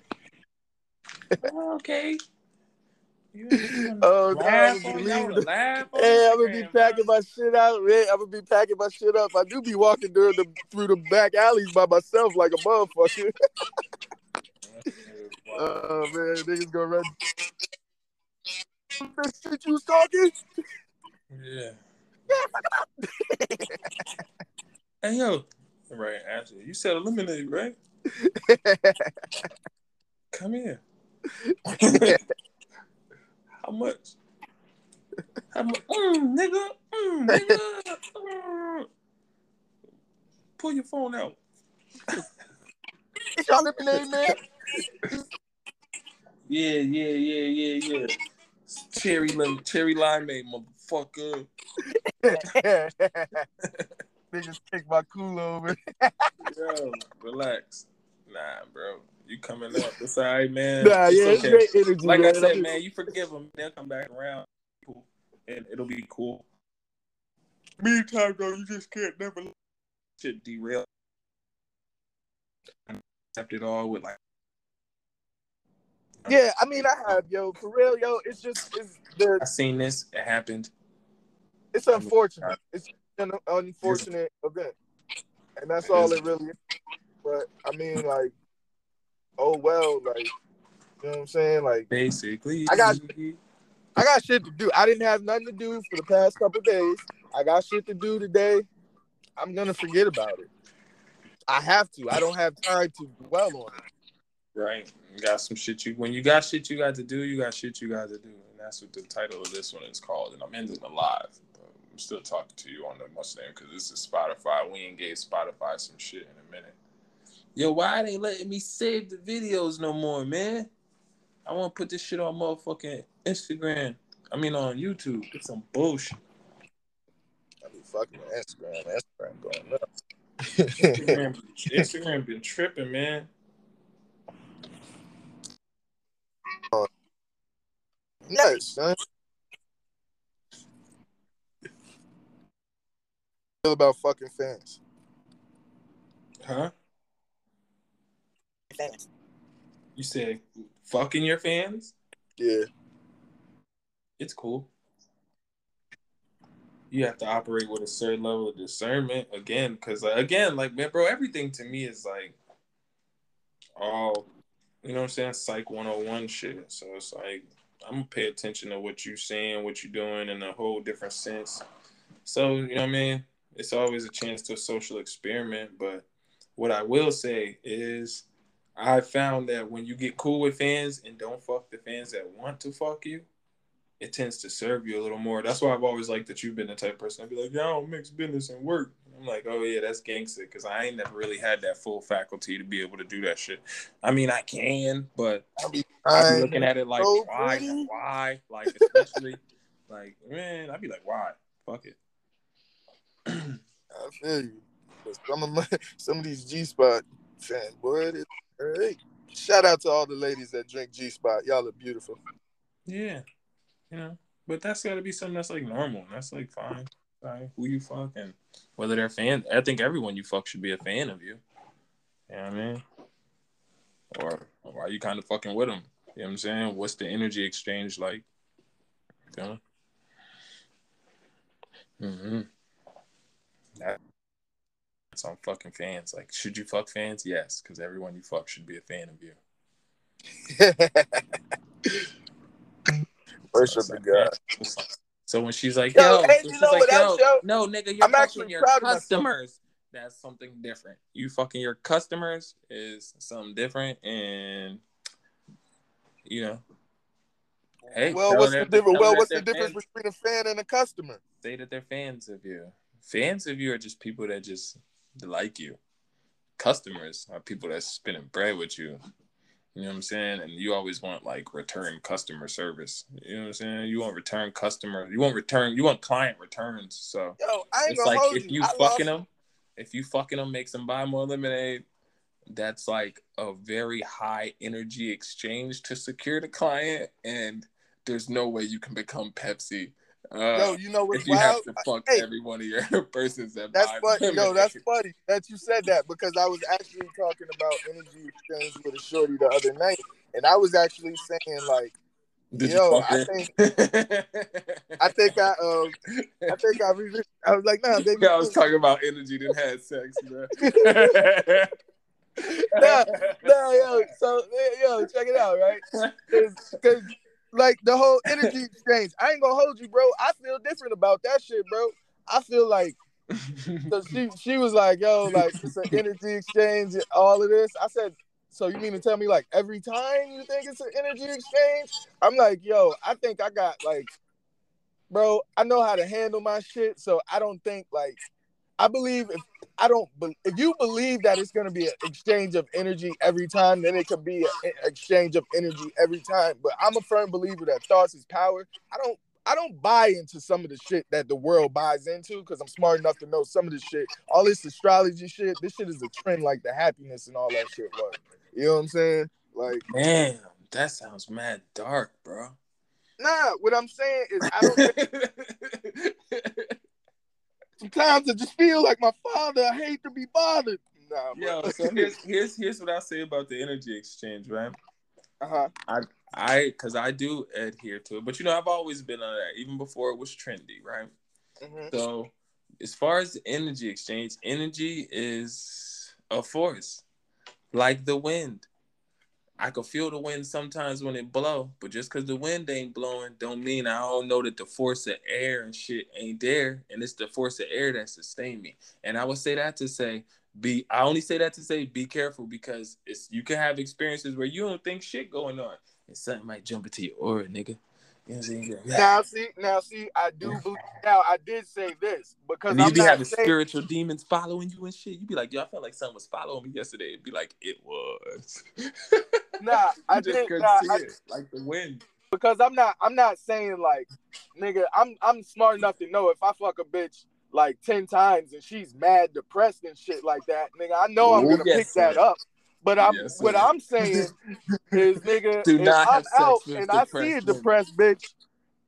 Oh, okay. You, you wanna Oh, laugh God, on, believe y'all wanna it. laugh on Hey, I'm gonna be packing my shit out, man. I'm gonna be packing my shit up. I do be walking through the through the back alleys by myself like a motherfucker. Oh man, niggas gonna run. This shit you was talking? Yeah. hey yo, right? Actually, you said eliminate, right? Come here. How much? How much? Mm, nigga. Mm, nigga. Mm. Pull your phone out. Y'all eliminating, man. Yeah, yeah, yeah, yeah, yeah. Cherry cherry limeade, motherfucker. Niggas kick my cool over. Yo, relax. Nah, bro. You coming up. It's all right, man. Nah, It's yeah, it's okay. great energy. Like I man. said, I'm- man, you forgive them. They'll come back around. Cool. And it'll be cool. Meantime, though, you just can't never let shit derail. Accept it all with like. Yeah, I mean, I have, yo, for real, yo. It's just, it's the, I seen this. It happened. it's unfortunate. It's an unfortunate event, and that's all it really is. But I mean, like, oh well, like, you know what I'm saying? Like, Basically, I got- I got shit to do. I didn't have nothing to do for the past couple days. I got shit to do today. I'm gonna forget about it. I have to. I don't have time to dwell on it. right. You got some shit you when you got shit you got to do. You got shit you got to do, and that's what the title of this one is called. And I'm ending the live. I'm still talking to you on the Mustang because this is Spotify. We ain't gave Spotify some shit in a minute. Yo, why they letting me save the videos no more, man? I want to put this shit on motherfucking Instagram. I mean on YouTube. It's some bullshit. I be fucking Instagram. Instagram going up. Instagram, Instagram been tripping, man. yes, son. Feel about fucking fans. Huh? You said fucking your fans? Yeah. It's cool. You have to operate with a certain level of discernment again, because like, again, like man, bro, everything to me is like all you know what I'm saying, psych 101 shit. So it's like I'm gonna pay attention to what you're saying, what you're doing in a whole different sense. So, you know what I mean? It's always a chance to a social experiment. But what I will say is I found that when you get cool with fans and don't fuck the fans that want to fuck you, it tends to serve you a little more. That's why I've always liked that you've been the type of person. I'd be like, yeah, I don't mix business and work. I'm like, oh yeah, that's gangster because I ain't never really had that full faculty to be able to do that shit. I mean, I can, but I be I be looking at it like, so why, pretty. why, like especially, like man, I'd be like, why, fuck it. I feel you. But some of my, some of these G Spot fans, boy. Shout out to all the ladies that drink G Spot. Y'all are beautiful. Yeah, you know, but that's got to be something that's like normal. That's like fine, fine. Who you fuck and whether they're fan. I think everyone you fuck should be a fan of you. You know what I mean? or, or are you kind of fucking with them? You know what I'm saying? What's the energy exchange like? You know? Mm-hmm. That, that's on fucking fans. Like, should you fuck fans? Yes, because everyone you fuck should be a fan of you. Worship so, God. So when she's like, "Yo,", yo she's like, yo, yo, no, nigga, you're I'm fucking your customers. That's something different. You fucking your customers is something different, and you know, hey, well, what's the difference? Well, what's the difference fans. between a fan and a customer? Say that they're fans of you. Fans of you are just people that just like you. Customers are people that's spending bread with you. You know what I'm saying? And you always want like return customer service. You know what I'm saying? You want return customer. You want return. You want client returns. So Yo, I it's like if you, you fucking them, if you fucking them, makes them buy more lemonade. That's like a very high energy exchange to secure the client, and there's no way you can become Pepsi uh, yo, you know what's if you wild? have to fuck hey, every one of your persons that that's funny. No, that's funny that you said that because I was actually talking about energy exchange with a shorty the other night, and I was actually saying like, Did yo, I think, I think I um, I think I re- I was like, nah, baby. I was talking about energy that had sex, bro. no, no, yo, so yo, check it out, right? Because like the whole energy exchange. I ain't gonna hold you, bro. I feel different about that shit, bro. I feel like because she she was like, yo, like it's an energy exchange and all of this. I said, so you mean to tell me like every time you think it's an energy exchange? I'm like, yo, I think I got like, bro, I know how to handle my shit, so I don't think like I believe if I don't if you believe that it's going to be an exchange of energy every time, then it could be an exchange of energy every time. But I'm a firm believer that thoughts is power. I don't I don't buy into some of the shit that the world buys into because I'm smart enough to know some of the shit. All this astrology shit, this shit is a trend like the happiness and all that shit was. You know what I'm saying? Like, man, that sounds mad dark, bro. Nah, what I'm saying is I don't. Sometimes I just feel like my father. I hate to be bothered. Nah, Yo, so here's here's here's what I say about the energy exchange, right? Uh huh. I I because I do adhere to it, but you know I've always been on that even before it was trendy, right? Mm-hmm. So as far as the energy exchange, energy is a force, like the wind. I can feel the wind sometimes when it blow, but just because the wind ain't blowing, don't mean I don't know that the force of air and shit ain't there, and it's the force of air that sustain me. And I would say that to say, be. I only say that to say, be careful because it's you can have experiences where you don't think shit going on, and something might jump into your aura, nigga. You know what I'm saying? Now see, now see, I do believe. Now I did say this because and you be having saying, spiritual demons following you and shit. You'd be like, yo, I felt like something was following me yesterday. It'd be like, it was. nah, I just couldn't nah, see I, it like the wind. Because I'm not, I'm not saying like, nigga, I'm, I'm smart enough to know if I fuck a bitch like ten times and she's mad, depressed and shit like that, nigga, I know I'm gonna yes, pick sir. that up. But I'm yes, what I'm saying is, nigga, Do if I'm out and I see a depressed bitch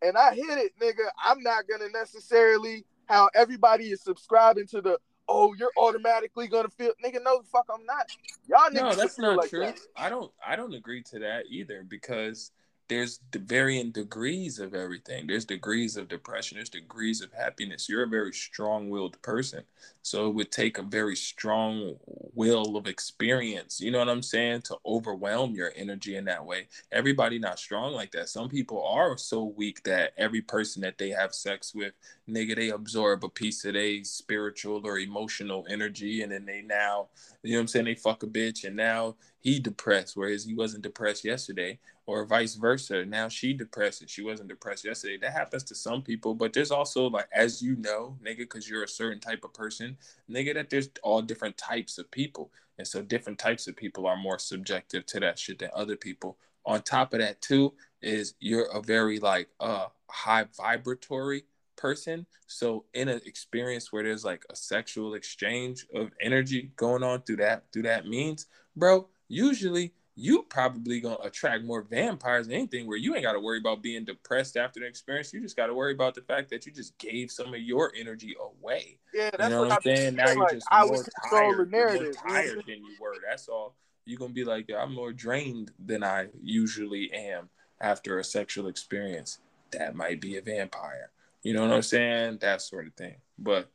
and I hit it, nigga, I'm not gonna necessarily how everybody is subscribing to the oh, you're automatically gonna feel nigga, no fuck I'm not. Y'all niggas. No, that's not like true. That. I don't I don't agree to that either because there's the varying degrees of everything. There's degrees of depression. There's degrees of happiness. You're a very strong-willed person, so it would take a very strong will of experience. You know what I'm saying to overwhelm your energy in that way. Everybody not strong like that. Some people are so weak that every person that they have sex with, nigga, they absorb a piece of their spiritual or emotional energy, and then they now, you know what I'm saying, they fuck a bitch, and now he depressed, whereas he wasn't depressed yesterday or vice versa. Now she depressed and she wasn't depressed yesterday. That happens to some people, but there's also like, as you know, nigga, because you're a certain type of person, nigga, that there's all different types of people, and so different types of people are more subjective to that shit than other people. On top of that, too, is you're a very like uh high vibratory person. So in an experience where there's like a sexual exchange of energy going on through that through that means, bro, usually you probably gonna attract more vampires than anything where you ain't gotta worry about being depressed after the experience. You just gotta worry about the fact that you just gave some of your energy away. Yeah, that's you know what, I'm saying. Now you're just I more tired, more tired than you were. That's all. you're gonna be like, I'm more drained than I usually am after a sexual experience. That might be a vampire. You know what I'm saying? That sort of thing. But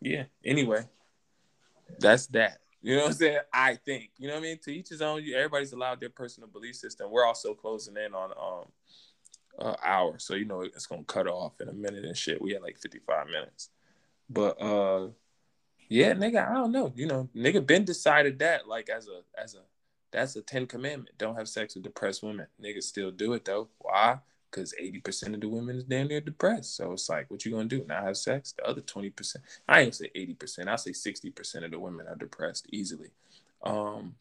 yeah, anyway, that's that. You know what I'm saying? I think. You know what I mean? To each his own. Everybody's allowed their personal belief system. We're also closing in on um uh, hour, so you know it's gonna cut off in a minute and shit. We had like 55 minutes, but uh, yeah, nigga, I don't know. You know, nigga, been decided that like as a as a that's a Ten Commandment. Don't have sex with depressed women. Niggas still do it though. Why? Because 80% of the women is damn near depressed. So it's like, what you gonna do? Not have sex? The other 20%, I ain't say 80%, I'll say 60% of the women are depressed easily. Um,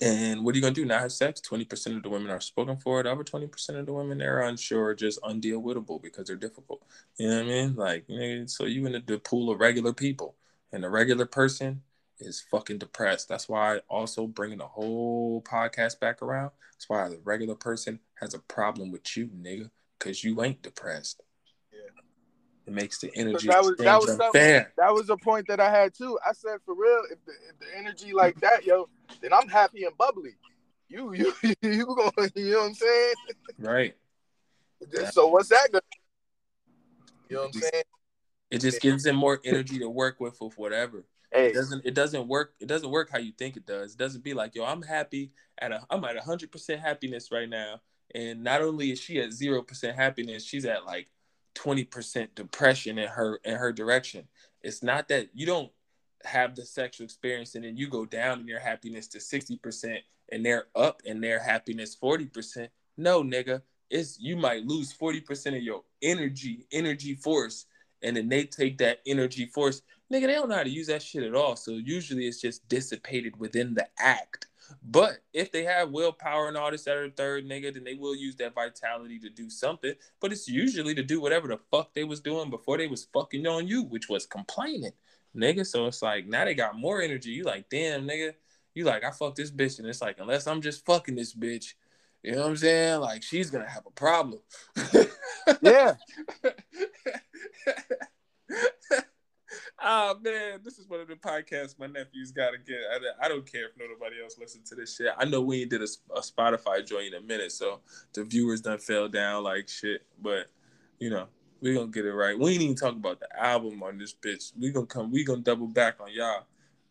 and what are you gonna do? Not have sex? 20% of the women are spoken for. The other 20% of the women they're unsure, just undeal wittable because they're difficult. You know what I mean? Like, so you in the pool of regular people, and a regular person is fucking depressed. That's why I also bringing the whole podcast back around. That's why the regular person has a problem with you, nigga, because you ain't depressed. Yeah. It makes the energy that was, that was fair. That was a point that I had too. I said for real, if the, if the energy like that, yo, then I'm happy and bubbly. You you you going, you know what I'm saying? Right. so what's that gonna you know what I'm saying? It just gives them more energy to work with with whatever. Hey. It doesn't it doesn't work it doesn't work how you think it does. It doesn't be like, yo, I'm happy at a I'm at hundred percent happiness right now. And not only is she at zero percent happiness, she's at like 20% depression in her in her direction. It's not that you don't have the sexual experience and then you go down in your happiness to 60% and they're up in their happiness 40%. No, nigga. It's you might lose 40% of your energy, energy force, and then they take that energy force. Nigga, they don't know how to use that shit at all. So usually it's just dissipated within the act. But if they have willpower and all this other third nigga, then they will use that vitality to do something. But it's usually to do whatever the fuck they was doing before they was fucking on you, which was complaining, nigga. So it's like now they got more energy. You like, damn, nigga. You like, I fuck this bitch, and it's like, unless I'm just fucking this bitch, you know what I'm saying? Like she's gonna have a problem. yeah. oh man, this is one of the podcasts my nephews got to get. I, I, don't care if nobody else listens to this shit. I know we did a, a Spotify joint in a minute, so the viewers done fell down like shit. But you know, we gonna get it right. We ain't even talk about the album on this bitch. We gonna come. We gonna double back on y'all.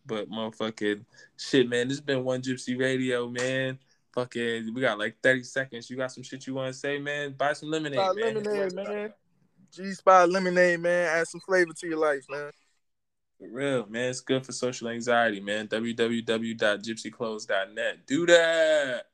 But motherfucking shit, man. This has been one Gypsy Radio, man. Fucking, we got like thirty seconds. You got some shit you want to say, man? Buy some lemonade, man. Lemonade, man. G Spot lemonade, man. Add some flavor to your life, man. For real, man. It's good for social anxiety, man. www.gypsyclothes.net. Do that.